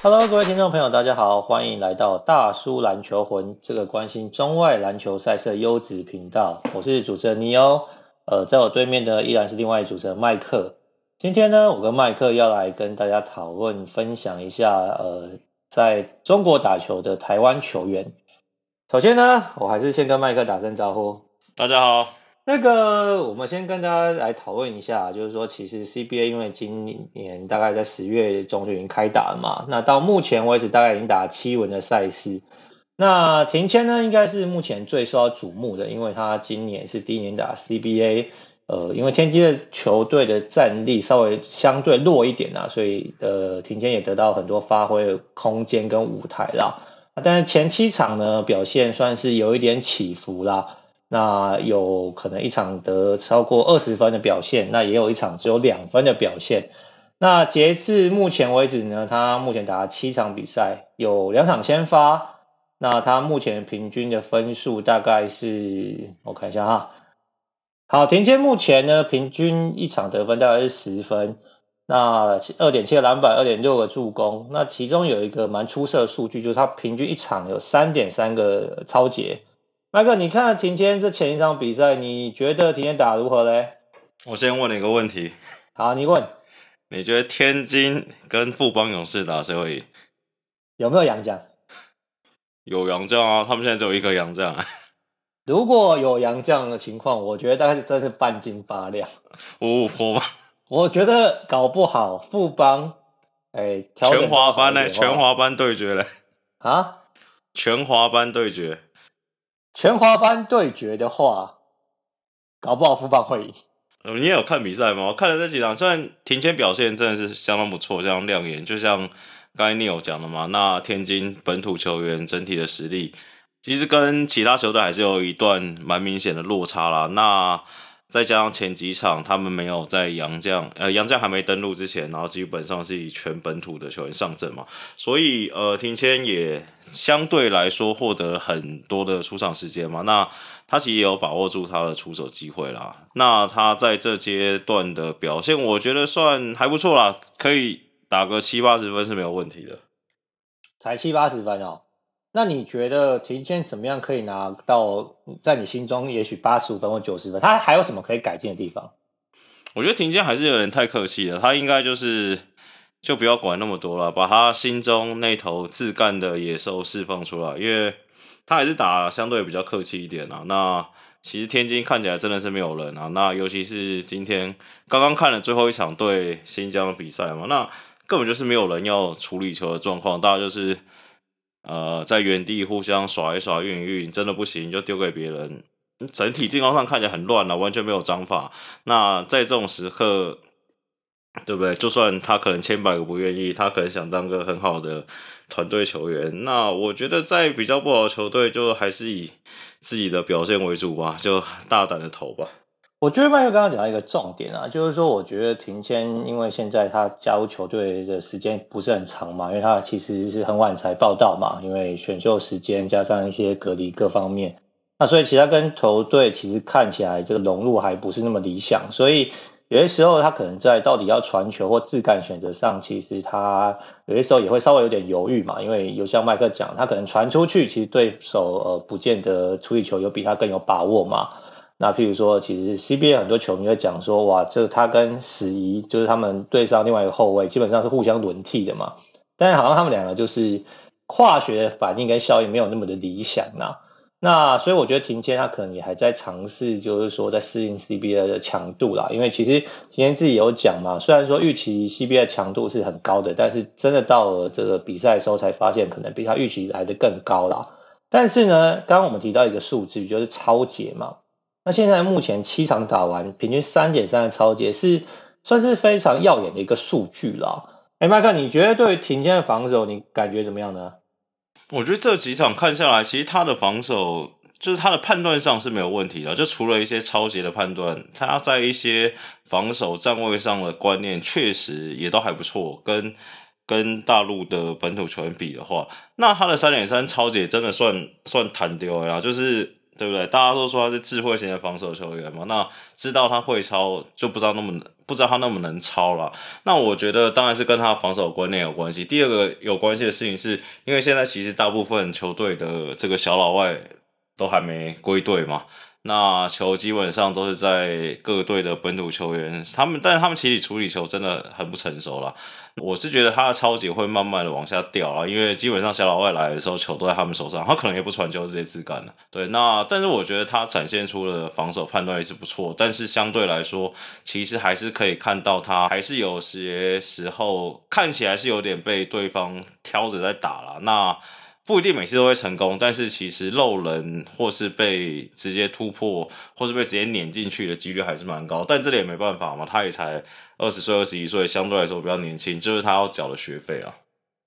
Hello，各位听众朋友，大家好，欢迎来到大叔篮球魂这个关心中外篮球赛事优质频道。我是主持人尼欧，呃，在我对面的依然是另外一主持人麦克。今天呢，我跟麦克要来跟大家讨论分享一下，呃，在中国打球的台湾球员。首先呢，我还是先跟麦克打声招呼。大家好。那个，我们先跟大家来讨论一下，就是说，其实 CBA 因为今年大概在十月中就已经开打了嘛，那到目前为止大概已经打七轮的赛事。那庭谦呢，应该是目前最受到瞩目的，因为他今年是第一年打 CBA，呃，因为天津的球队的战力稍微相对弱一点啊，所以呃，庭谦也得到很多发挥的空间跟舞台啦。但是前七场呢，表现算是有一点起伏啦。那有可能一场得超过二十分的表现，那也有一场只有两分的表现。那截至目前为止呢，他目前打了七场比赛，有两场先发。那他目前平均的分数大概是，我看一下哈。好，田谦目前呢，平均一场得分大概是十分，那二点七个篮板，二点六个助攻。那其中有一个蛮出色的数据，就是他平均一场有三点三个超截。麦克，你看庭谦这前一场比赛，你觉得庭谦打如何嘞？我先问你一个问题。好，你问。你觉得天津跟富邦勇士打谁会赢？有没有洋将？有洋将啊，他们现在只有一个洋将啊。如果有洋将的情况，我觉得大概是真是半斤八两。五五坡吗？我觉得搞不好富邦，哎、欸，全华班呢？全华班对决嘞？啊？全华班对决。全华班对决的话，搞不好富邦会赢。你也有看比赛吗？我看了这几场，虽然庭前表现真的是相当不错，相当亮眼，就像刚才你有讲的嘛。那天津本土球员整体的实力，其实跟其他球队还是有一段蛮明显的落差啦。那再加上前几场他们没有在洋将，呃，洋将还没登陆之前，然后基本上是以全本土的球员上阵嘛，所以呃，庭谦也相对来说获得很多的出场时间嘛。那他其实也有把握住他的出手机会啦。那他在这阶段的表现，我觉得算还不错啦，可以打个七八十分是没有问题的。才七八十分哦。那你觉得庭谦怎么样可以拿到在你心中也许八十五分或九十分？他还有什么可以改进的地方？我觉得庭谦还是有点太客气了，他应该就是就不要管那么多了，把他心中那头自干的野兽释放出来，因为他还是打相对比较客气一点啊。那其实天津看起来真的是没有人啊，那尤其是今天刚刚看了最后一场对新疆的比赛嘛，那根本就是没有人要处理球的状况，大家就是。呃，在原地互相耍一耍、运一运，真的不行就丢给别人。整体进攻上看起来很乱了，完全没有章法。那在这种时刻，对不对？就算他可能千百个不愿意，他可能想当个很好的团队球员。那我觉得在比较不好的球队，就还是以自己的表现为主吧，就大胆的投吧。我觉得麦克刚刚讲到一个重点啊，就是说，我觉得庭谦因为现在他加入球队的时间不是很长嘛，因为他其实是很晚才报道嘛，因为选秀时间加上一些隔离各方面，那所以其实他跟球队其实看起来这个融入还不是那么理想，所以有些时候他可能在到底要传球或自干选择上，其实他有些时候也会稍微有点犹豫嘛，因为有像麦克讲，他可能传出去，其实对手呃不见得处理球有比他更有把握嘛。那譬如说，其实 CBA 很多球迷会讲说，哇，这他跟史仪就是他们对上另外一个后卫，基本上是互相轮替的嘛。但是好像他们两个就是化学反应跟效应没有那么的理想呐。那所以我觉得庭谦他可能也还在尝试，就是说在适应 CBA 的强度啦。因为其实庭谦自己有讲嘛，虽然说预期 CBA 强度是很高的，但是真的到了这个比赛的时候才发现，可能比他预期来的更高啦。但是呢，刚刚我们提到一个数据，就是超节嘛。那现在目前七场打完，平均三点三的抄截是算是非常耀眼的一个数据了。哎，麦克，你觉得对庭谦的防守，你感觉怎么样呢？我觉得这几场看下来，其实他的防守就是他的判断上是没有问题的，就除了一些抄截的判断，他在一些防守站位上的观念确实也都还不错。跟跟大陆的本土球员比的话，那他的三点三抄截真的算算弹丢了，就是。对不对？大家都说他是智慧型的防守球员嘛，那知道他会抄，就不知道那么不知道他那么能抄了。那我觉得当然是跟他防守观念有关系。第二个有关系的事情是，因为现在其实大部分球队的这个小老外都还没归队嘛。那球基本上都是在各队的本土球员，他们，但是他们其实处理球真的很不成熟了。我是觉得他的超级会慢慢的往下掉啊，因为基本上小老外来的时候，球都在他们手上，他可能也不传球，直接自干了。对，那但是我觉得他展现出了防守判断也是不错，但是相对来说，其实还是可以看到他还是有些时候看起来是有点被对方挑着在打了。那。不一定每次都会成功，但是其实漏人或是被直接突破，或是被直接碾进去的几率还是蛮高。但这里也没办法嘛，他也才二十岁、二十一岁，相对来说比较年轻，就是他要缴的学费啊。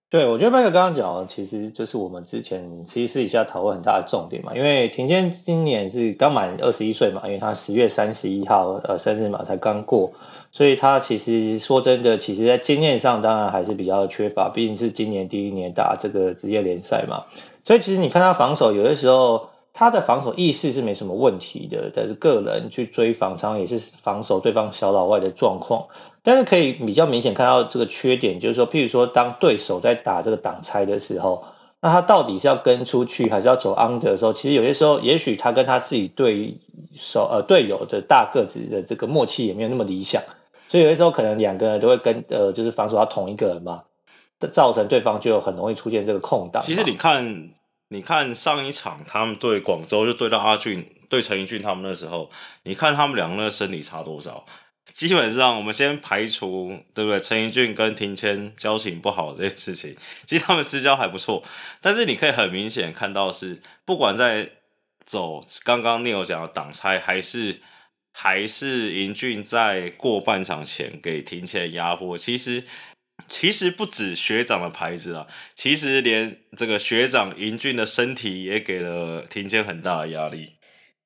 对，我觉得麦克刚刚讲的，其实就是我们之前其实私底下讨论很大的重点嘛。因为庭谦今年是刚满二十一岁嘛，因为他十月三十一号呃生日嘛，才刚过。所以他其实说真的，其实在经验上当然还是比较缺乏，毕竟是今年第一年打这个职业联赛嘛。所以其实你看他防守，有的时候他的防守意识是没什么问题的，但是个人去追防，常常也是防守对方小老外的状况。但是可以比较明显看到这个缺点，就是说，譬如说当对手在打这个挡拆的时候。那他到底是要跟出去，还是要走 under 的时候？其实有些时候，也许他跟他自己对手呃队友的大个子的这个默契也没有那么理想，所以有些时候可能两个人都会跟呃就是防守到同一个人嘛，造成对方就很容易出现这个空档。其实你看，你看上一场他们对广州就对到阿俊对陈怡俊他们那时候，你看他们两个的身体差多少？基本上，我们先排除，对不对？陈英俊跟庭谦交情不好这件事情，其实他们私交还不错。但是你可以很明显看到是，是不管在走刚刚 Neil 讲的挡拆，还是还是英俊在过半场前给庭前压迫，其实其实不止学长的牌子啊，其实连这个学长英俊的身体也给了庭前很大的压力。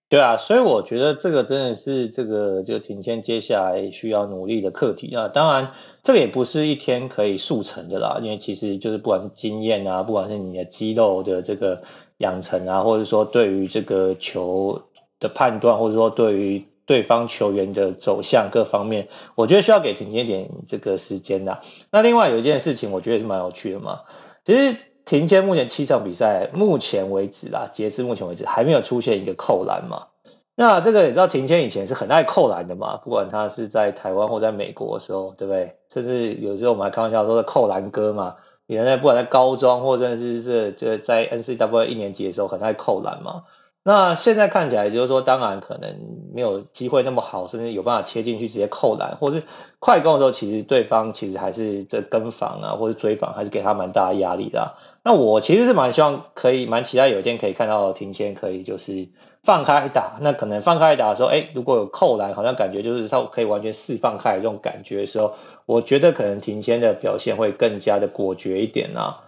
对啊，所以我觉得这个真的是这个就庭前接下来需要努力的课题啊。当然，这个也不是一天可以速成的啦，因为其实就是不管是经验啊，不管是你的肌肉的这个养成啊，或者说对于这个球的判断，或者说对于对方球员的走向各方面，我觉得需要给庭谦一点这个时间的。那另外有一件事情，我觉得是蛮有趣的嘛，其实。庭谦目前七场比赛，目前为止啦，截至目前为止还没有出现一个扣篮嘛。那这个你知道，庭谦以前是很爱扣篮的嘛，不管他是在台湾或在美国的时候，对不对？甚至有时候我们还开玩笑说的扣篮哥嘛。原来不管在高中或者是这这在 N C W 一年级的时候，很爱扣篮嘛。那现在看起来就是说，当然可能没有机会那么好，甚至有办法切进去直接扣篮，或是快攻的时候，其实对方其实还是在跟防啊，或是追防，还是给他蛮大的压力的。那我其实是蛮希望可以蛮期待有一天可以看到庭谦可以就是放开打，那可能放开打的时候，哎，如果有扣篮，好像感觉就是他可以完全释放开这种感觉的时候，我觉得可能庭谦的表现会更加的果决一点啊。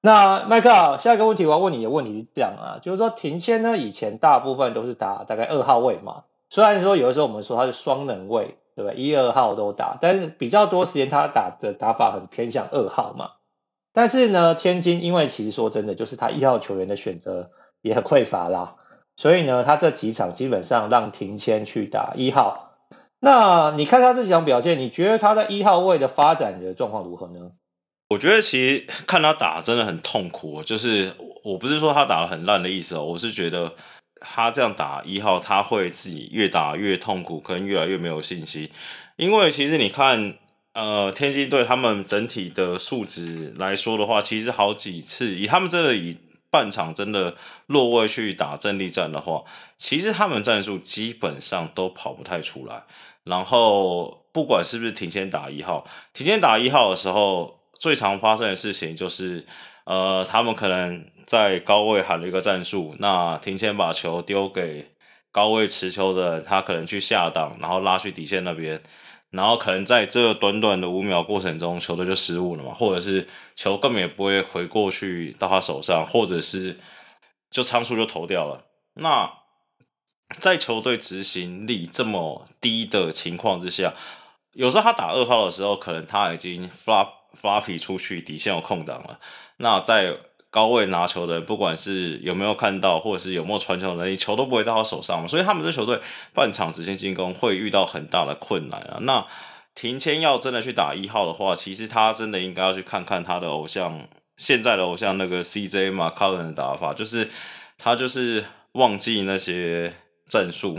那麦克，下一个问题我要问你的问题是这样啊，就是说庭谦呢以前大部分都是打大概二号位嘛，虽然说有的时候我们说他是双能位，对不对？一二号都打，但是比较多时间他打的打法很偏向二号嘛。但是呢，天津因为其实说真的，就是他一号球员的选择也很匮乏啦，所以呢，他这几场基本上让庭谦去打一号。那你看他这几场表现，你觉得他在一号位的发展的状况如何呢？我觉得其实看他打真的很痛苦，就是我不是说他打得很烂的意思哦，我是觉得他这样打一号，他会自己越打越痛苦，可能越来越没有信心，因为其实你看。呃，天津队他们整体的素质来说的话，其实好几次以他们真的以半场真的落位去打阵地战的话，其实他们战术基本上都跑不太出来。然后不管是不是提前打一号，提前打一号的时候，最常发生的事情就是，呃，他们可能在高位喊了一个战术，那庭谦把球丢给高位持球的，他可能去下挡，然后拉去底线那边。然后可能在这短短的五秒过程中，球队就失误了嘛，或者是球根本也不会回过去到他手上，或者是就仓促就投掉了。那在球队执行力这么低的情况之下，有时候他打二号的时候，可能他已经 flop floppy 出去，底线有空档了。那在高位拿球的人，不管是有没有看到，或者是有没有传球能力，球都不会到他手上嘛。所以他们这球队半场直线进攻会遇到很大的困难啊。那庭谦要真的去打一号的话，其实他真的应该要去看看他的偶像，现在的偶像那个 CJ McCollum 的打法，就是他就是忘记那些战术，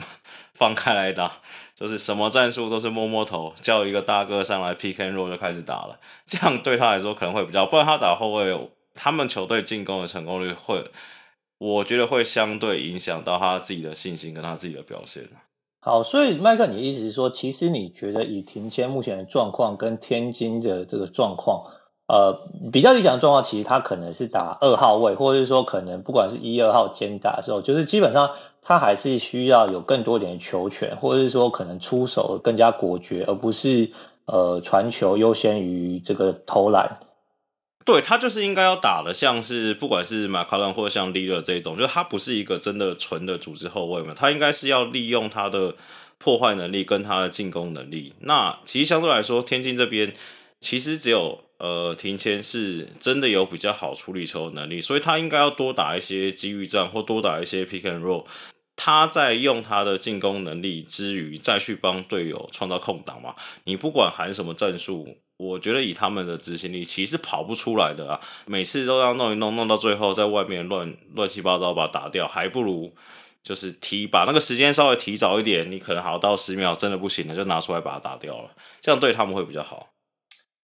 放开来打。就是什么战术都是摸摸头，叫一个大哥上来 pick and roll 就开始打了，这样对他来说可能会比较，不然他打后卫，他们球队进攻的成功率会，我觉得会相对影响到他自己的信心跟他自己的表现。好，所以麦克，你的意思是说，其实你觉得以庭谦目前的状况跟天津的这个状况？呃，比较理想的状况，其实他可能是打二号位，或者是说可能不管是一二号兼打的时候，就是基本上他还是需要有更多点的球权，或者是说可能出手更加果决，而不是呃传球优先于这个投篮。对，他就是应该要打的，像是不管是马卡伦或者像利勒这种，就是他不是一个真的纯的组织后卫嘛，他应该是要利用他的破坏能力跟他的进攻能力。那其实相对来说，天津这边其实只有。呃，庭前是真的有比较好处理球的能力，所以他应该要多打一些机遇战，或多打一些 pick and roll。他在用他的进攻能力之余，再去帮队友创造空档嘛。你不管喊什么战术，我觉得以他们的执行力，其实跑不出来的啊。每次都要弄一弄，弄到最后在外面乱乱七八糟把它打掉，还不如就是提把那个时间稍微提早一点。你可能好到十秒，真的不行了，就拿出来把它打掉了，这样对他们会比较好。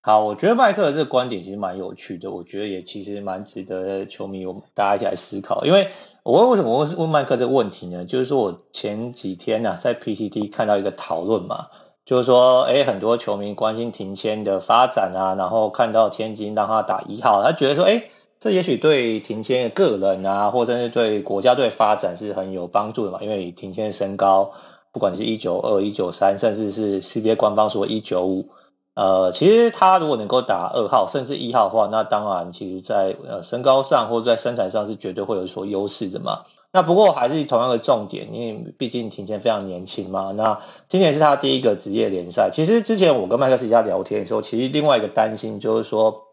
好，我觉得麦克的这个观点其实蛮有趣的，我觉得也其实蛮值得球迷我们大家一起来思考。因为我为什么问问麦克这个问题呢？就是说我前几天呢、啊、在 PTT 看到一个讨论嘛，就是说，哎，很多球迷关心庭谦的发展啊，然后看到天津让他打一号，他觉得说，哎，这也许对庭谦的个人啊，或者是对国家队发展是很有帮助的嘛。因为庭谦身高，不管是一九二、一九三，甚至是 CBA 官方说一九五。呃，其实他如果能够打二号甚至一号的话，那当然，其实在呃身高上或者在身材上是绝对会有所优势的嘛。那不过还是同样的重点，因为毕竟庭谦非常年轻嘛。那今年是他第一个职业联赛。其实之前我跟麦克斯一家聊天的时候，其实另外一个担心就是说，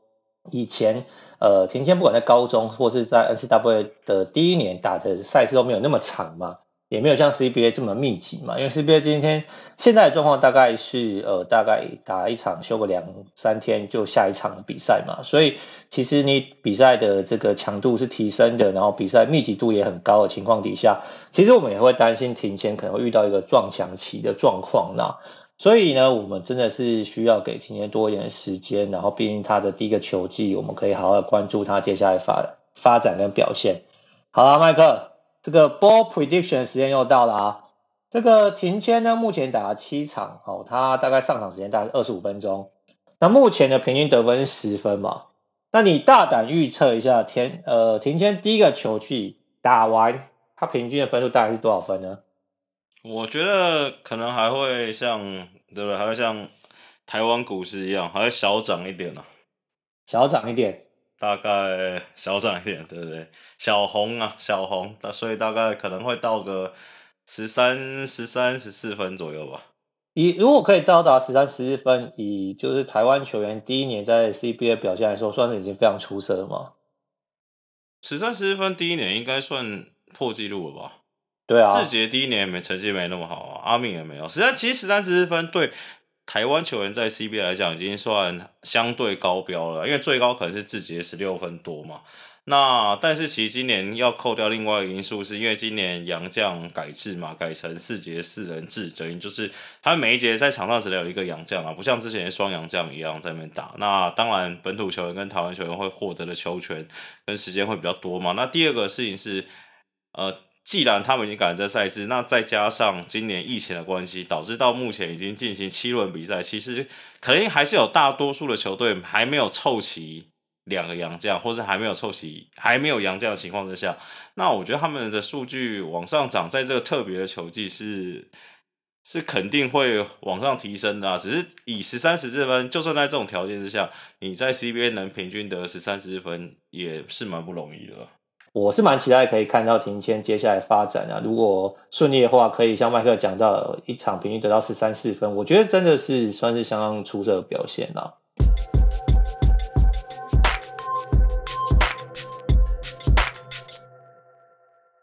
以前呃庭谦不管在高中或是在 NCAA 的第一年打的赛事都没有那么长嘛。也没有像 CBA 这么密集嘛，因为 CBA 今天现在的状况大概是呃，大概打一场休个两三天就下一场比赛嘛，所以其实你比赛的这个强度是提升的，然后比赛密集度也很高的情况底下，其实我们也会担心庭前可能会遇到一个撞墙期的状况那，所以呢，我们真的是需要给庭前多一点时间，然后毕竟他的第一个球季，我们可以好好关注他接下来发发展跟表现。好了，麦克。这个 ball prediction 时间又到了啊！这个庭谦呢，目前打了七场，哦，他大概上场时间大概是二十五分钟。那目前的平均得分是十分嘛？那你大胆预测一下，田呃庭谦第一个球季打完，他平均的分数大概是多少分呢？我觉得可能还会像，对不对？还会像台湾股市一样，还会小涨一点呢、啊。小涨一点。大概小涨一点，对不对？小红啊，小红，所以大概可能会到个十三、十三、十四分左右吧。以如果可以到达十三、十四分，以就是台湾球员第一年在 CBA 表现来说，算是已经非常出色了吗？十三、十四分第一年应该算破纪录了吧？对啊，志杰第一年没成绩没那么好啊，阿敏也没有。实际上，其实十三、十四分对。台湾球员在 CBA 来讲已经算相对高标了，因为最高可能是志杰十六分多嘛。那但是其实今年要扣掉另外一个因素，是因为今年洋将改制嘛，改成四节四人制，等于就是他每一节在场上只能有一个洋将啊，不像之前双洋将一样在那边打。那当然本土球员跟台湾球员会获得的球权跟时间会比较多嘛。那第二个事情是，呃。既然他们已经赶在赛制，那再加上今年疫情的关系，导致到目前已经进行七轮比赛，其实可能还是有大多数的球队还没有凑齐两个洋将，或是还没有凑齐还没有洋将的情况之下，那我觉得他们的数据往上涨，在这个特别的球季是是肯定会往上提升的啊。只是以十三十四分，就算在这种条件之下，你在 CBA 能平均得十三十四分，也是蛮不容易的。我是蛮期待可以看到庭谦接下来发展啊，如果顺利的话，可以像麦克讲到一场平均得到十三四分，我觉得真的是算是相当出色的表现啦。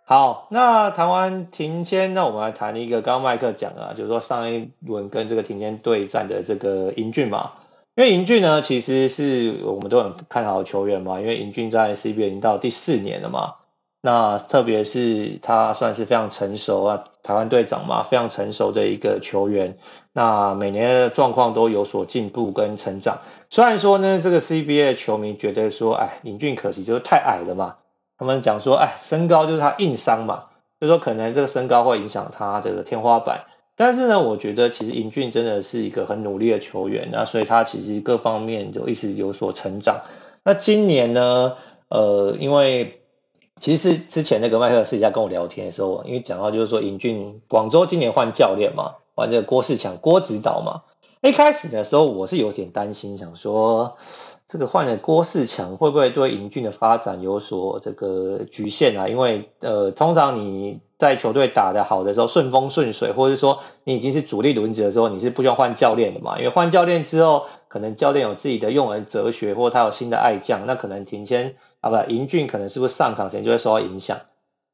好，那谈完庭谦，那我们来谈一个刚刚麦克讲的，就是说上一轮跟这个庭谦对战的这个英俊嘛。因为尹俊呢，其实是我们都很看好的球员嘛，因为尹俊在 CBA 已经到第四年了嘛。那特别是他算是非常成熟啊，台湾队长嘛，非常成熟的一个球员。那每年的状况都有所进步跟成长。虽然说呢，这个 CBA 的球迷觉得说，哎，尹俊可惜就是太矮了嘛。他们讲说，哎，身高就是他硬伤嘛，就说可能这个身高会影响他的天花板。但是呢，我觉得其实英俊真的是一个很努力的球员，那所以他其实各方面就一直有所成长。那今年呢，呃，因为其实之前那个麦克私底下跟我聊天的时候，因为讲到就是说英俊广州今年换教练嘛，换这个郭士强郭指导嘛，一开始的时候我是有点担心，想说。这个换了郭士强会不会对英俊的发展有所这个局限啊？因为呃，通常你在球队打得好的时候，顺风顺水，或者说你已经是主力轮值的时候，你是不需要换教练的嘛？因为换教练之后，可能教练有自己的用人哲学，或他有新的爱将，那可能庭谦啊不，英俊可能是不是上场时间就会受到影响？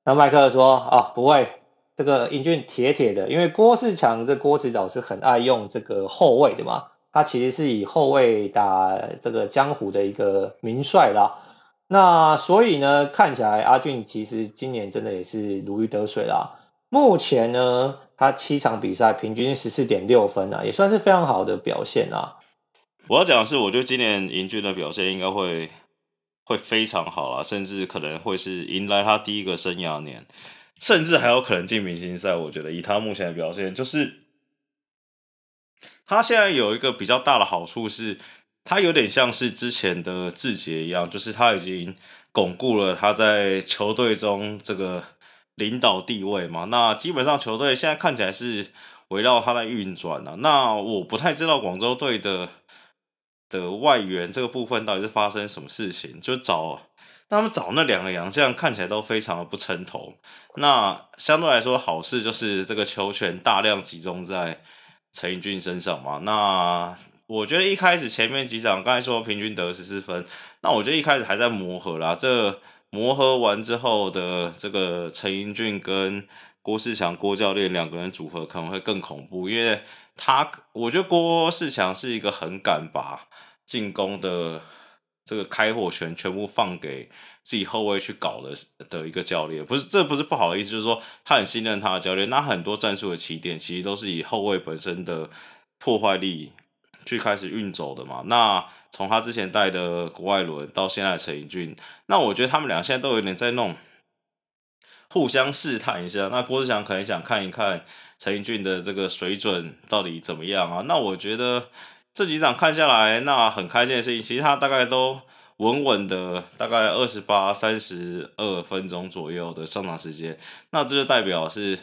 那麦克说啊，不会，这个英俊铁铁的，因为郭士强这郭指导是很爱用这个后卫的嘛。他其实是以后卫打这个江湖的一个名帅啦，那所以呢，看起来阿俊其实今年真的也是如鱼得水啦。目前呢，他七场比赛平均十四点六分啊，也算是非常好的表现啊。我要讲的是，我觉得今年英俊的表现应该会会非常好啦，甚至可能会是迎来他第一个生涯年，甚至还有可能进明星赛。我觉得以他目前的表现，就是。他现在有一个比较大的好处是，他有点像是之前的志杰一样，就是他已经巩固了他在球队中这个领导地位嘛。那基本上球队现在看起来是围绕他在运转了。那我不太知道广州队的的外援这个部分到底是发生什么事情，就找他们找那两个洋将看起来都非常的不称头。那相对来说好事就是这个球权大量集中在。陈英俊身上嘛，那我觉得一开始前面几场，刚才说平均得十四分，那我觉得一开始还在磨合啦。这磨合完之后的这个陈英俊跟郭士强郭教练两个人组合可能会更恐怖，因为他我觉得郭士强是一个很敢把进攻的这个开火权全部放给。自己后卫去搞的的一个教练，不是，这不是不好意思，就是说他很信任他的教练。那很多战术的起点其实都是以后卫本身的破坏力去开始运走的嘛。那从他之前带的郭艾伦到现在的陈英俊，那我觉得他们俩现在都有点在弄，互相试探一下。那郭志祥可能想看一看陈英俊的这个水准到底怎么样啊？那我觉得这几场看下来，那很开心的事情，其实他大概都。稳稳的大概二十八、三十二分钟左右的上场时间，那这就代表是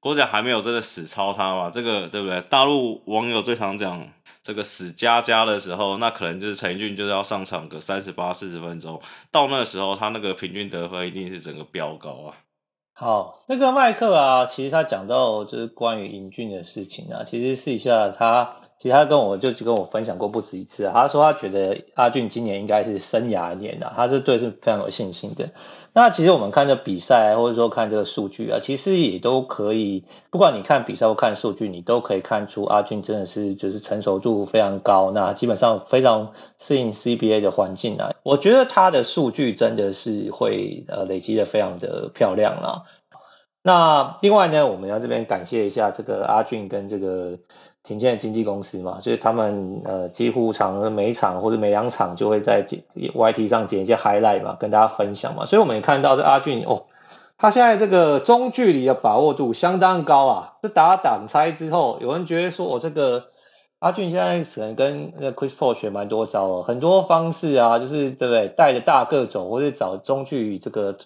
郭嘉还没有真的死超他嘛？这个对不对？大陆网友最常讲这个死加加的时候，那可能就是陈英俊就是要上场个三十八、四十分钟，到那时候他那个平均得分一定是整个飙高啊。好，那个麦克啊，其实他讲到就是关于英俊的事情啊，其实试一下他，其实他跟我就就跟我分享过不止一次啊，他说他觉得阿俊今年应该是生涯年啊，他是对是非常有信心的。那其实我们看这比赛，或者说看这个数据啊，其实也都可以，不管你看比赛或看数据，你都可以看出阿俊真的是就是成熟度非常高，那基本上非常适应 CBA 的环境啊。我觉得他的数据真的是会呃累积的非常的漂亮啊。那另外呢，我们要这边感谢一下这个阿俊跟这个。庭谦的经纪公司嘛，所以他们呃几乎场每一场或者每两场就会在 YT 上剪一些 highlight 嘛，跟大家分享嘛。所以我们也看到这阿俊哦，他现在这个中距离的把握度相当高啊。这打挡拆之后，有人觉得说我、哦、这个阿俊现在可能跟那 Chris Paul 学蛮多招，很多方式啊，就是对不对？带着大个走，或者找中距离这个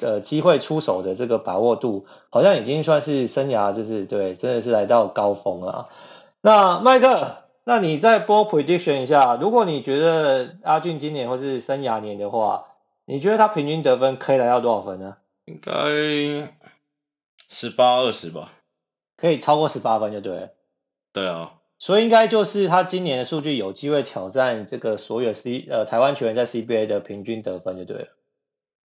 呃机会出手的这个把握度，好像已经算是生涯就是对，真的是来到高峰了。那麦克，那你再播 prediction 一下，如果你觉得阿俊今年或是生涯年的话，你觉得他平均得分可以来到多少分呢？应该十八二十吧，可以超过十八分就对了。对啊，所以应该就是他今年的数据有机会挑战这个所有 C 呃台湾球员在 CBA 的平均得分就对了。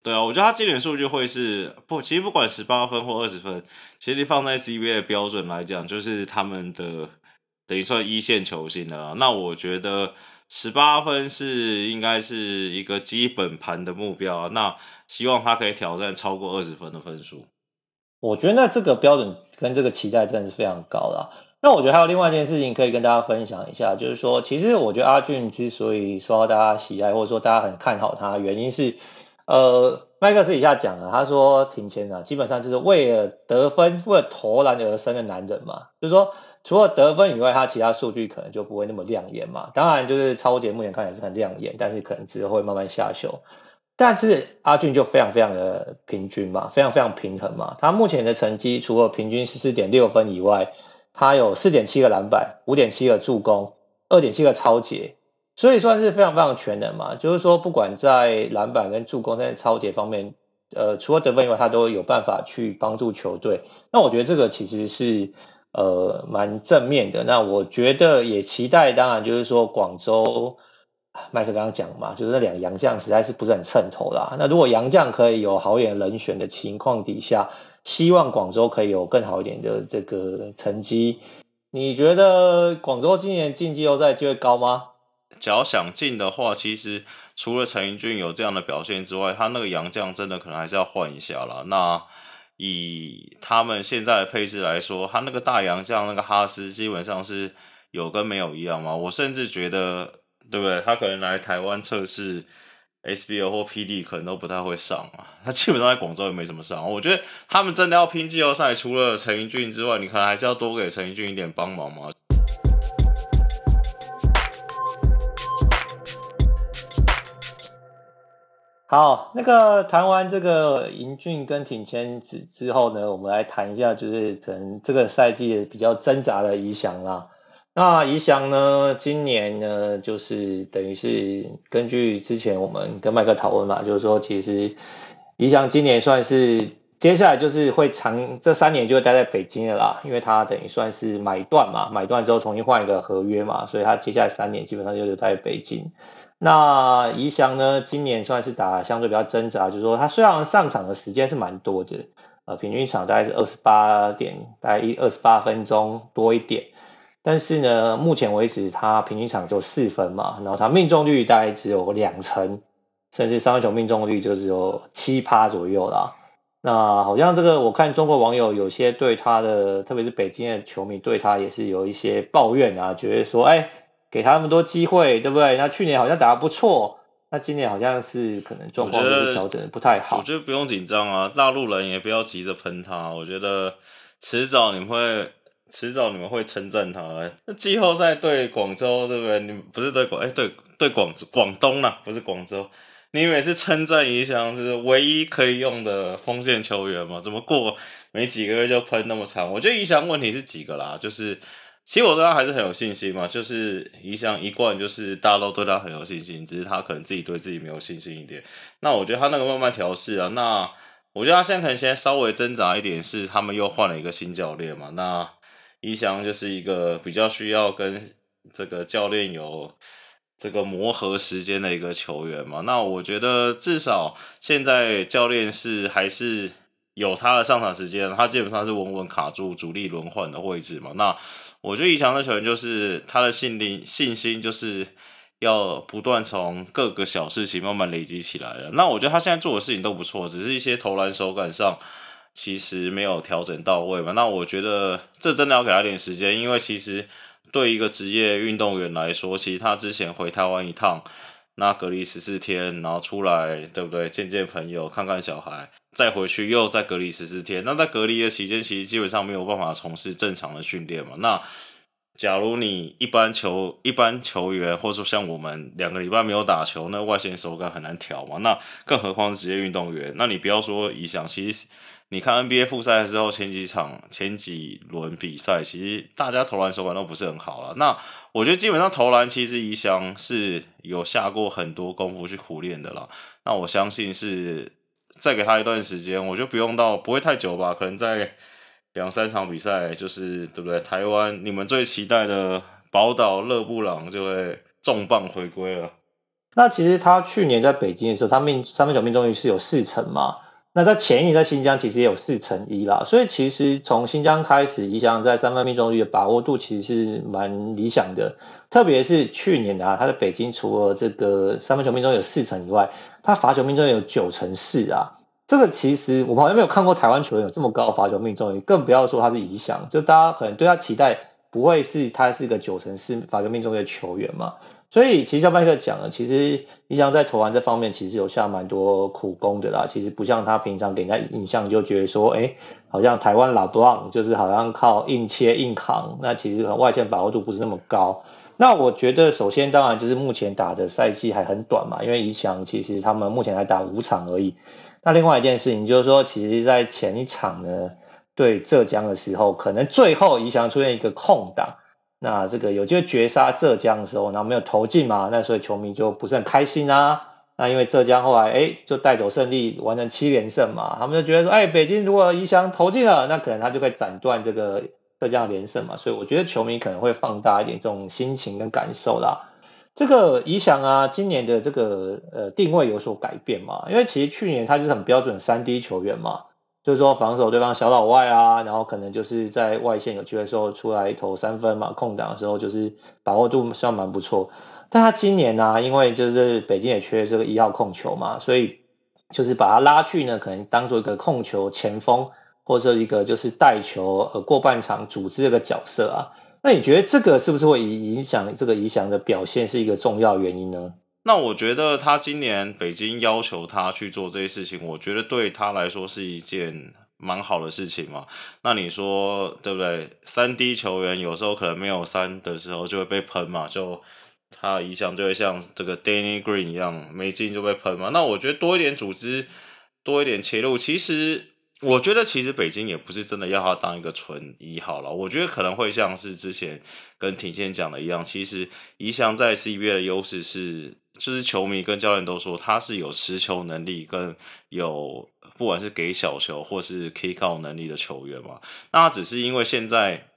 对啊，我觉得他今年数据会是不，其实不管十八分或二十分，其实放在 CBA 的标准来讲，就是他们的等于算一线球星了。那我觉得十八分是应该是一个基本盘的目标，那希望他可以挑战超过二十分的分数。我觉得那这个标准跟这个期待真的是非常高了。那我觉得还有另外一件事情可以跟大家分享一下，就是说，其实我觉得阿俊之所以受到大家喜爱，或者说大家很看好他，原因是。呃，麦克斯以下讲了，他说庭谦啊，基本上就是为了得分、为了投篮而生的男人嘛。就是说，除了得分以外，他其他数据可能就不会那么亮眼嘛。当然，就是超节目前看起来是很亮眼，但是可能之后会慢慢下修。但是阿俊就非常非常的平均嘛，非常非常平衡嘛。他目前的成绩，除了平均十四点六分以外，他有四点七个篮板、五点七个助攻、二点七个抄截。所以算是非常非常全能嘛，就是说不管在篮板跟助攻在抄截方面，呃，除了得分以外，他都有办法去帮助球队。那我觉得这个其实是呃蛮正面的。那我觉得也期待，当然就是说广州麦克刚刚讲嘛，就是那两个洋将实在是不是很称头啦。那如果洋将可以有好一点人选的情况底下，希望广州可以有更好一点的这个成绩。你觉得广州今年进季后赛机会高吗？只要想进的话，其实除了陈英俊有这样的表现之外，他那个洋将真的可能还是要换一下啦。那以他们现在的配置来说，他那个大洋将那个哈斯基本上是有跟没有一样嘛。我甚至觉得，对不对？他可能来台湾测试 SBL 或 PD 可能都不太会上啊。他基本上在广州也没怎么上。我觉得他们真的要拼季后赛，除了陈英俊之外，你可能还是要多给陈英俊一点帮忙嘛。好，那个谈完这个英俊跟挺谦之之后呢，我们来谈一下，就是可能这个赛季比较挣扎的仪翔啦。那仪翔呢，今年呢，就是等于是根据之前我们跟麦克讨论嘛，就是说其实仪翔今年算是接下来就是会长这三年就会待在北京的啦，因为他等于算是买断嘛，买断之后重新换一个合约嘛，所以他接下来三年基本上就留在北京。那宜翔呢，今年算是打相对比较挣扎，就是说他虽然上场的时间是蛮多的，呃，平均场大概是二十八点，大概一二十八分钟多一点，但是呢，目前为止他平均场只有四分嘛，然后他命中率大概只有两成，甚至三分球命中率就只有七趴左右啦。那好像这个我看中国网友有些对他的，特别是北京的球迷对他也是有一些抱怨啊，觉得说，哎。给他那么多机会，对不对？那去年好像打得不错，那今年好像是可能状况就是调整的不太好。我觉得不用紧张啊，大陆人也不要急着喷他。我觉得迟早你们会，迟早你们会称赞他。那季后赛对广州，对不对？你不是对广，哎，对对广广东啦，不是广州。你每次称赞一翔就是唯一可以用的锋线球员嘛？怎么过没几个月就喷那么长？我觉得仪翔问题是几个啦，就是。其实我对他还是很有信心嘛，就是一翔一贯就是大家都对他很有信心，只是他可能自己对自己没有信心一点。那我觉得他那个慢慢调试啊，那我觉得他现在可能现在稍微挣扎一点是他们又换了一个新教练嘛。那一翔就是一个比较需要跟这个教练有这个磨合时间的一个球员嘛。那我觉得至少现在教练是还是有他的上场时间，他基本上是稳稳卡住主力轮换的位置嘛。那我觉得仪翔的球员就是他的信力信心，就是要不断从各个小事情慢慢累积起来的。那我觉得他现在做的事情都不错，只是一些投篮手感上其实没有调整到位嘛。那我觉得这真的要给他点时间，因为其实对一个职业运动员来说，其实他之前回台湾一趟，那隔离十四天，然后出来，对不对？见见朋友，看看小孩。再回去又再隔离十四天，那在隔离的期间，其实基本上没有办法从事正常的训练嘛。那假如你一般球一般球员，或者说像我们两个礼拜没有打球，那外线手感很难调嘛。那更何况是职业运动员，那你不要说仪翔，其实你看 NBA 复赛的时候，前几场前几轮比赛，其实大家投篮手感都不是很好了。那我觉得基本上投篮，其实仪翔是有下过很多功夫去苦练的啦。那我相信是。再给他一段时间，我就不用到不会太久吧，可能在两三场比赛，就是对不对？台湾你们最期待的宝岛勒布朗就会重磅回归了。那其实他去年在北京的时候，他命三分球命中率是有四成嘛。那在前一年在新疆其实也有四成一啦，所以其实从新疆开始，宜翔在三分命中率的把握度其实是蛮理想的。特别是去年啊，他在北京除了这个三分球命中有四成以外，他罚球命中有九成四啊。这个其实我们好像没有看过台湾球员有这么高的罚球命中率，更不要说他是宜翔，就大家可能对他期待不会是他是一个九成四罚球命中率的球员嘛。所以其实像麦克讲的，其实宜翔在投篮这方面其实有下蛮多苦功的啦。其实不像他平常给人家印象就觉得说，哎，好像台湾老布朗就是好像靠硬切硬扛，那其实外线把握度不是那么高。那我觉得首先当然就是目前打的赛季还很短嘛，因为宜翔其实他们目前还打五场而已。那另外一件事情就是说，其实在前一场呢对浙江的时候，可能最后宜翔出现一个空档。那这个有机会绝杀浙江的时候，然后没有投进嘛，那所以球迷就不是很开心啊。那因为浙江后来哎就带走胜利，完成七连胜嘛，他们就觉得说，哎，北京如果宜翔投进了，那可能他就会斩断这个浙江连胜嘛。所以我觉得球迷可能会放大一点这种心情跟感受啦。这个宜翔啊，今年的这个呃定位有所改变嘛，因为其实去年他就是很标准三 D 球员嘛。就是说防守对方小老外啊，然后可能就是在外线有机会的时候出来投三分嘛，空档的时候就是把握度算蛮不错。但他今年呢、因为就是北京也缺这个一号控球嘛，所以就是把他拉去呢，可能当做一个控球前锋，或者一个就是带球呃过半场组织这个角色啊。那你觉得这个是不是会影响这个宜翔的表现是一个重要原因呢？那我觉得他今年北京要求他去做这些事情，我觉得对他来说是一件蛮好的事情嘛。那你说对不对？三 D 球员有时候可能没有三的时候就会被喷嘛，就他一向就会像这个 Danny Green 一样没进就被喷嘛。那我觉得多一点组织，多一点切入，其实我觉得其实北京也不是真的要他当一个纯一号了。我觉得可能会像是之前跟庭谦讲的一样，其实宜翔在 CBA 的优势是。就是球迷跟教练都说他是有持球能力跟有不管是给小球或是 kick out 能力的球员嘛。那只是因为现在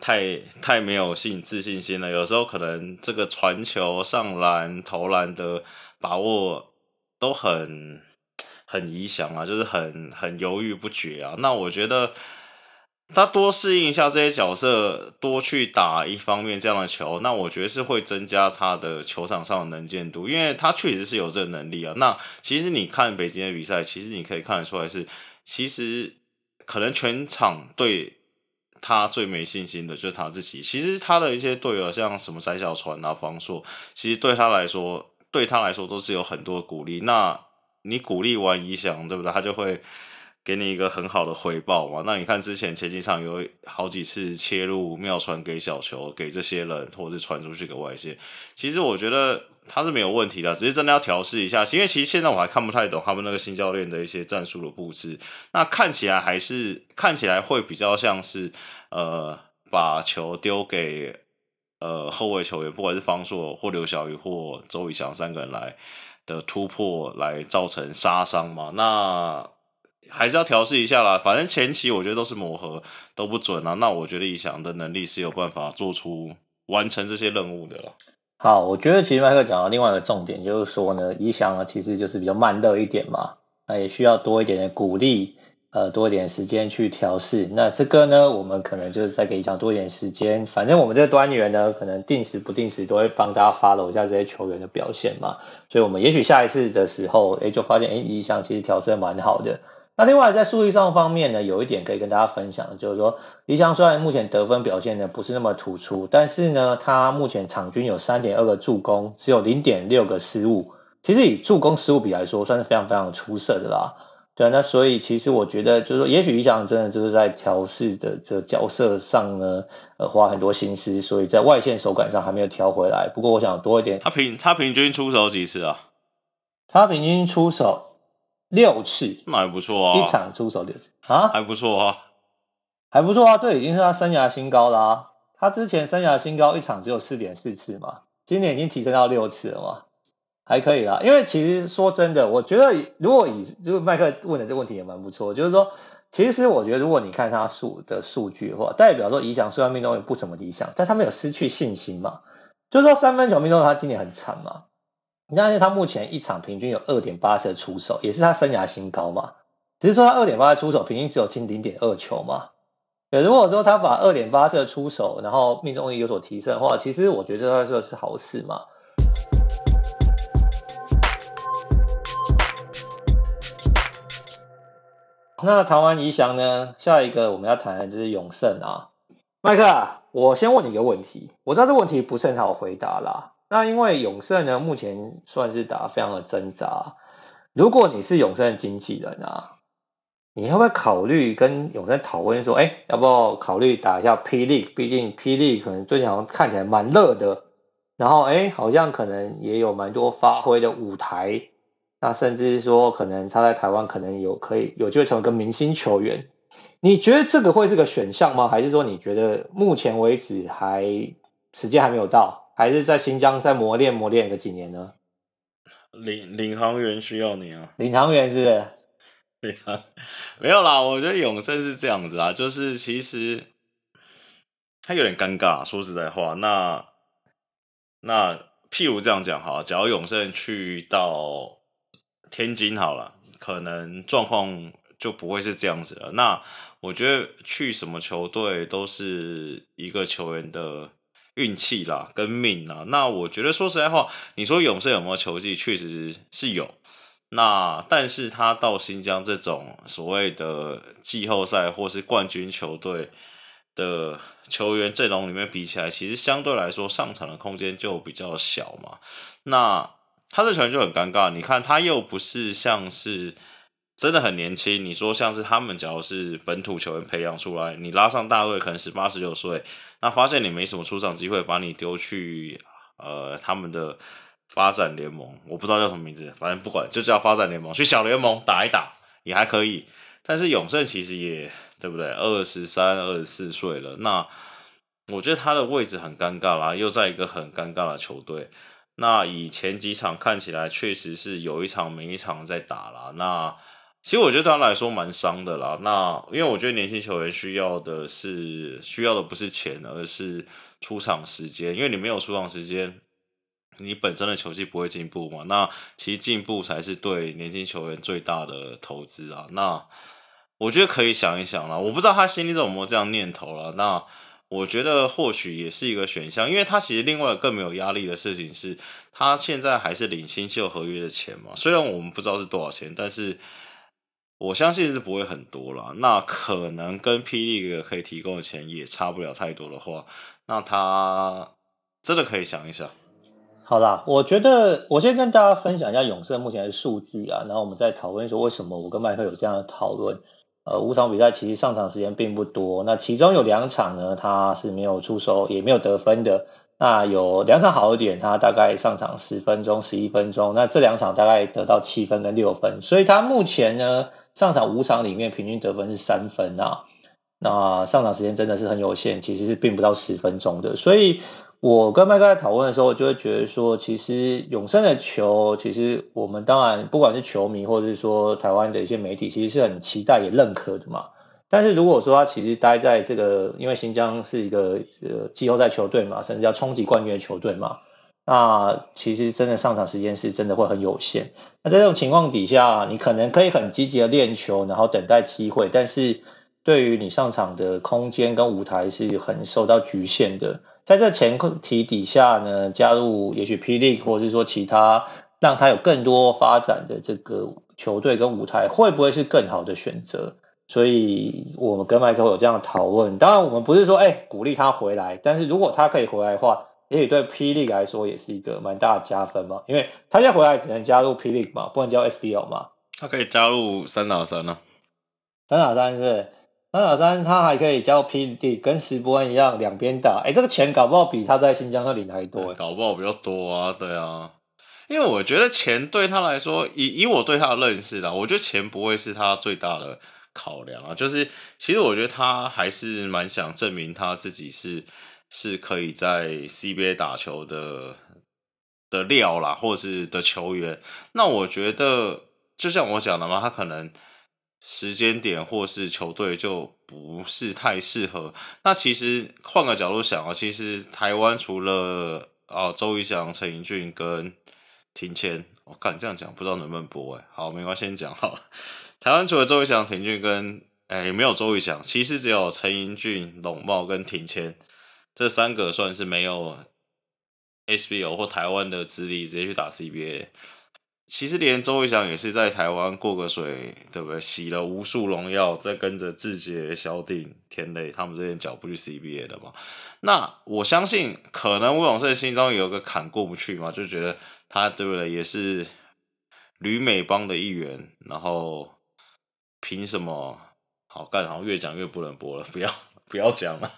太太没有信自信心了，有时候可能这个传球、上篮、投篮的把握都很很理想啊，就是很很犹豫不决啊。那我觉得。他多适应一下这些角色，多去打一方面这样的球，那我觉得是会增加他的球场上的能见度，因为他确实是有这个能力啊。那其实你看北京的比赛，其实你可以看得出来是，其实可能全场对他最没信心的就是他自己。其实他的一些队友，像什么翟小川啊、方硕，其实对他来说，对他来说都是有很多鼓励。那你鼓励完宜翔，对不对？他就会。给你一个很好的回报嘛？那你看之前前几场有好几次切入妙传给小球给这些人，或者是传出去给外线，其实我觉得他是没有问题的，只是真的要调试一下。因为其实现在我还看不太懂他们那个新教练的一些战术的布置，那看起来还是看起来会比较像是呃把球丢给呃后卫球员，不管是方硕或刘小宇或周仪翔三个人来的突破来造成杀伤嘛？那。还是要调试一下啦，反正前期我觉得都是磨合，都不准啊。那我觉得宜翔的能力是有办法做出完成这些任务的了。好，我觉得其实麦克讲到另外一个重点，就是说呢，宜翔呢其实就是比较慢热一点嘛，那也需要多一点的鼓励，呃，多一点时间去调试。那这个呢，我们可能就是再给宜翔多一点时间。反正我们这个端元呢，可能定时不定时都会帮大家 follow 一下这些球员的表现嘛。所以我们也许下一次的时候，哎，就发现哎，宜翔其实调试蛮好的。那另外在数据上方面呢，有一点可以跟大家分享，就是说，宜翔虽然目前得分表现呢不是那么突出，但是呢，他目前场均有三点二个助攻，只有零点六个失误，其实以助攻失误比来说，算是非常非常出色的啦。对，那所以其实我觉得，就是说，也许宜翔真的就是在调试的这个角色上呢，呃，花很多心思，所以在外线手感上还没有调回来。不过我想多一点，他平他平均出手几次啊？他平均出手。六次，那还不错啊！一场出手六次啊，还不错啊，还不错啊！这已经是他生涯新高啦、啊。他之前生涯新高一场只有四点四次嘛，今年已经提升到六次了嘛，还可以啦。因为其实说真的，我觉得如果以如果麦克问的这个问题也蛮不错，就是说，其实我觉得如果你看他数的数据的话，代表说理想虽然命中率不怎么理想，但他没有失去信心嘛。就是说三分球命中他今年很惨嘛。但是他目前一场平均有二点八次出手，也是他生涯新高嘛。只是说他二点八次出手，平均只有进零点二球嘛。对，如果说他把二点八次的出手，然后命中率有所提升的话，其实我觉得这是好事嘛。那谈完宜翔呢，下一个我们要谈的就是永胜啊，麦克，我先问你一个问题，我知道这个问题不是很好回答啦。那因为永胜呢，目前算是打非常的挣扎。如果你是永胜的经纪人啊，你会不会考虑跟永胜讨论说，哎，要不要考虑打一下霹雳毕竟霹雳可能最近好像看起来蛮热的，然后哎，好像可能也有蛮多发挥的舞台。那甚至说，可能他在台湾可能有可以有机会成为一个明星球员，你觉得这个会是个选项吗？还是说你觉得目前为止还时间还没有到，还是在新疆再磨练磨练个几年呢？领领航员需要你啊！领航员是？对啊，没有啦。我觉得永胜是这样子啊，就是其实他有点尴尬，说实在话。那那譬如这样讲哈，假如永胜去到。天津好了，可能状况就不会是这样子了。那我觉得去什么球队都是一个球员的运气啦，跟命啦。那我觉得说实在话，你说勇士有没有球技，确实是有。那但是他到新疆这种所谓的季后赛或是冠军球队的球员阵容里面比起来，其实相对来说上场的空间就比较小嘛。那他这球员就很尴尬，你看他又不是像是真的很年轻，你说像是他们假如是本土球员培养出来，你拉上大队可能十八十九岁，那发现你没什么出场机会，把你丢去呃他们的发展联盟，我不知道叫什么名字，反正不管就叫发展联盟，去小联盟打一打也还可以。但是永胜其实也对不对？二十三、二十四岁了，那我觉得他的位置很尴尬啦，又在一个很尴尬的球队。那以前几场看起来，确实是有一场没一场在打啦。那其实我觉得对他来说蛮伤的啦。那因为我觉得年轻球员需要的是需要的不是钱，而是出场时间。因为你没有出场时间，你本身的球技不会进步嘛。那其实进步才是对年轻球员最大的投资啊。那我觉得可以想一想啦。我不知道他心里怎么这样念头了。那。我觉得或许也是一个选项，因为他其实另外更没有压力的事情是，他现在还是领新秀合约的钱嘛。虽然我们不知道是多少钱，但是我相信是不会很多啦。那可能跟霹雳可以提供的钱也差不了太多的话，那他真的可以想一想。好啦，我觉得我先跟大家分享一下勇士目前的数据啊，然后我们再讨论说为什么我跟麦克有这样的讨论。呃，五场比赛其实上场时间并不多，那其中有两场呢，他是没有出手，也没有得分的。那有两场好一点，他大概上场十分钟、十一分钟，那这两场大概得到七分跟六分，所以他目前呢，上场五场里面平均得分是三分啊。那上场时间真的是很有限，其实是并不到十分钟的，所以。我跟麦克在讨论的时候，我就会觉得说，其实永生的球，其实我们当然不管是球迷，或者是说台湾的一些媒体，其实是很期待也认可的嘛。但是如果说他其实待在这个，因为新疆是一个呃季后赛球队嘛，甚至要冲击冠军的球队嘛，那其实真的上场时间是真的会很有限。那在这种情况底下，你可能可以很积极的练球，然后等待机会，但是对于你上场的空间跟舞台是很受到局限的。在这前提底下呢，加入也许 P League 或者是说其他让他有更多发展的这个球队跟舞台，会不会是更好的选择？所以我们跟麦克有这样的讨论。当然，我们不是说哎鼓励他回来，但是如果他可以回来的话，也许对 P League 来说也是一个蛮大的加分嘛。因为他现在回来只能加入 P League 嘛，不能加入 SBL 嘛。他可以加入三打三呢？三打三是。三打三，他还可以加入 PD，跟石伯恩一样两边打。哎、这个钱搞不好比他在新疆那领还多。搞不好比较多啊，对啊。因为我觉得钱对他来说，以以我对他的认识啦，我觉得钱不会是他最大的考量啊。就是其实我觉得他还是蛮想证明他自己是是可以在 CBA 打球的的料啦，或者是的球员。那我觉得就像我讲的嘛，他可能。时间点或是球队就不是太适合。那其实换个角度想啊，其实台湾除了啊周瑜翔、陈盈俊跟庭谦。我看这样讲不知道能不能播哎。好，没关系，先讲好了。台湾除了周瑜翔、田俊跟哎、欸、没有周瑜翔，其实只有陈英俊、龙茂跟庭谦这三个算是没有 SBL 或台湾的资历，直接去打 CBA。其实连周仪翔也是在台湾过个水，对不对？洗了无数荣耀，再跟着志杰、萧定、田垒他们这些脚步去 CBA 的嘛。那我相信，可能吴永胜心中有个坎过不去嘛，就觉得他对不对？也是旅美帮的一员，然后凭什么好干？好像越讲越不能播了，不要不要讲了。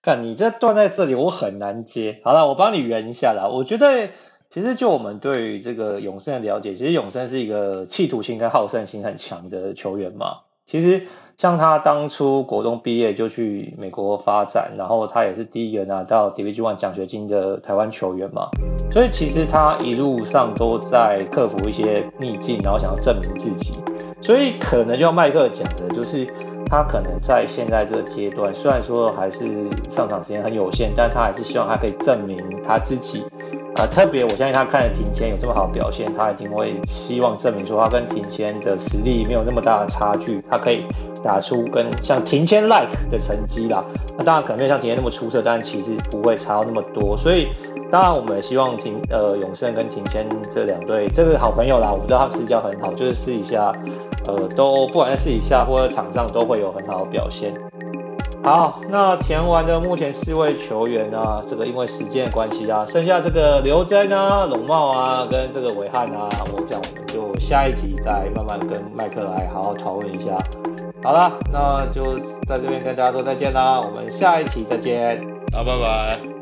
干，你这断在这里，我很难接。好了，我帮你圆一下啦。我觉得。其实就我们对于这个永胜的了解，其实永胜是一个企图心跟好胜心很强的球员嘛。其实像他当初国中毕业就去美国发展，然后他也是第一个拿到 Division One 奖学金的台湾球员嘛。所以其实他一路上都在克服一些逆境，然后想要证明自己。所以可能就像麦克讲的，就是他可能在现在这个阶段，虽然说还是上场时间很有限，但他还是希望他可以证明他自己。啊，特别我相信他看了庭谦有这么好的表现，他一定会希望证明说他跟庭谦的实力没有那么大的差距，他可以打出跟像庭谦 like 的成绩啦。那当然可能没有像庭谦那么出色，但其实不会差到那么多。所以当然我们也希望庭呃永胜跟庭谦这两队这个好朋友啦，我们知道他们私交很好，就是私底下呃都不管在私底下或者场上都会有很好的表现。好，那填完的目前四位球员呢，这个因为时间的关系啊，剩下这个刘铮啊、龙茂啊跟这个韦翰啊，我讲我们就下一集再慢慢跟麦克来好好讨论一下。好了，那就在这边跟大家说再见啦，我们下一期再见，好，拜拜。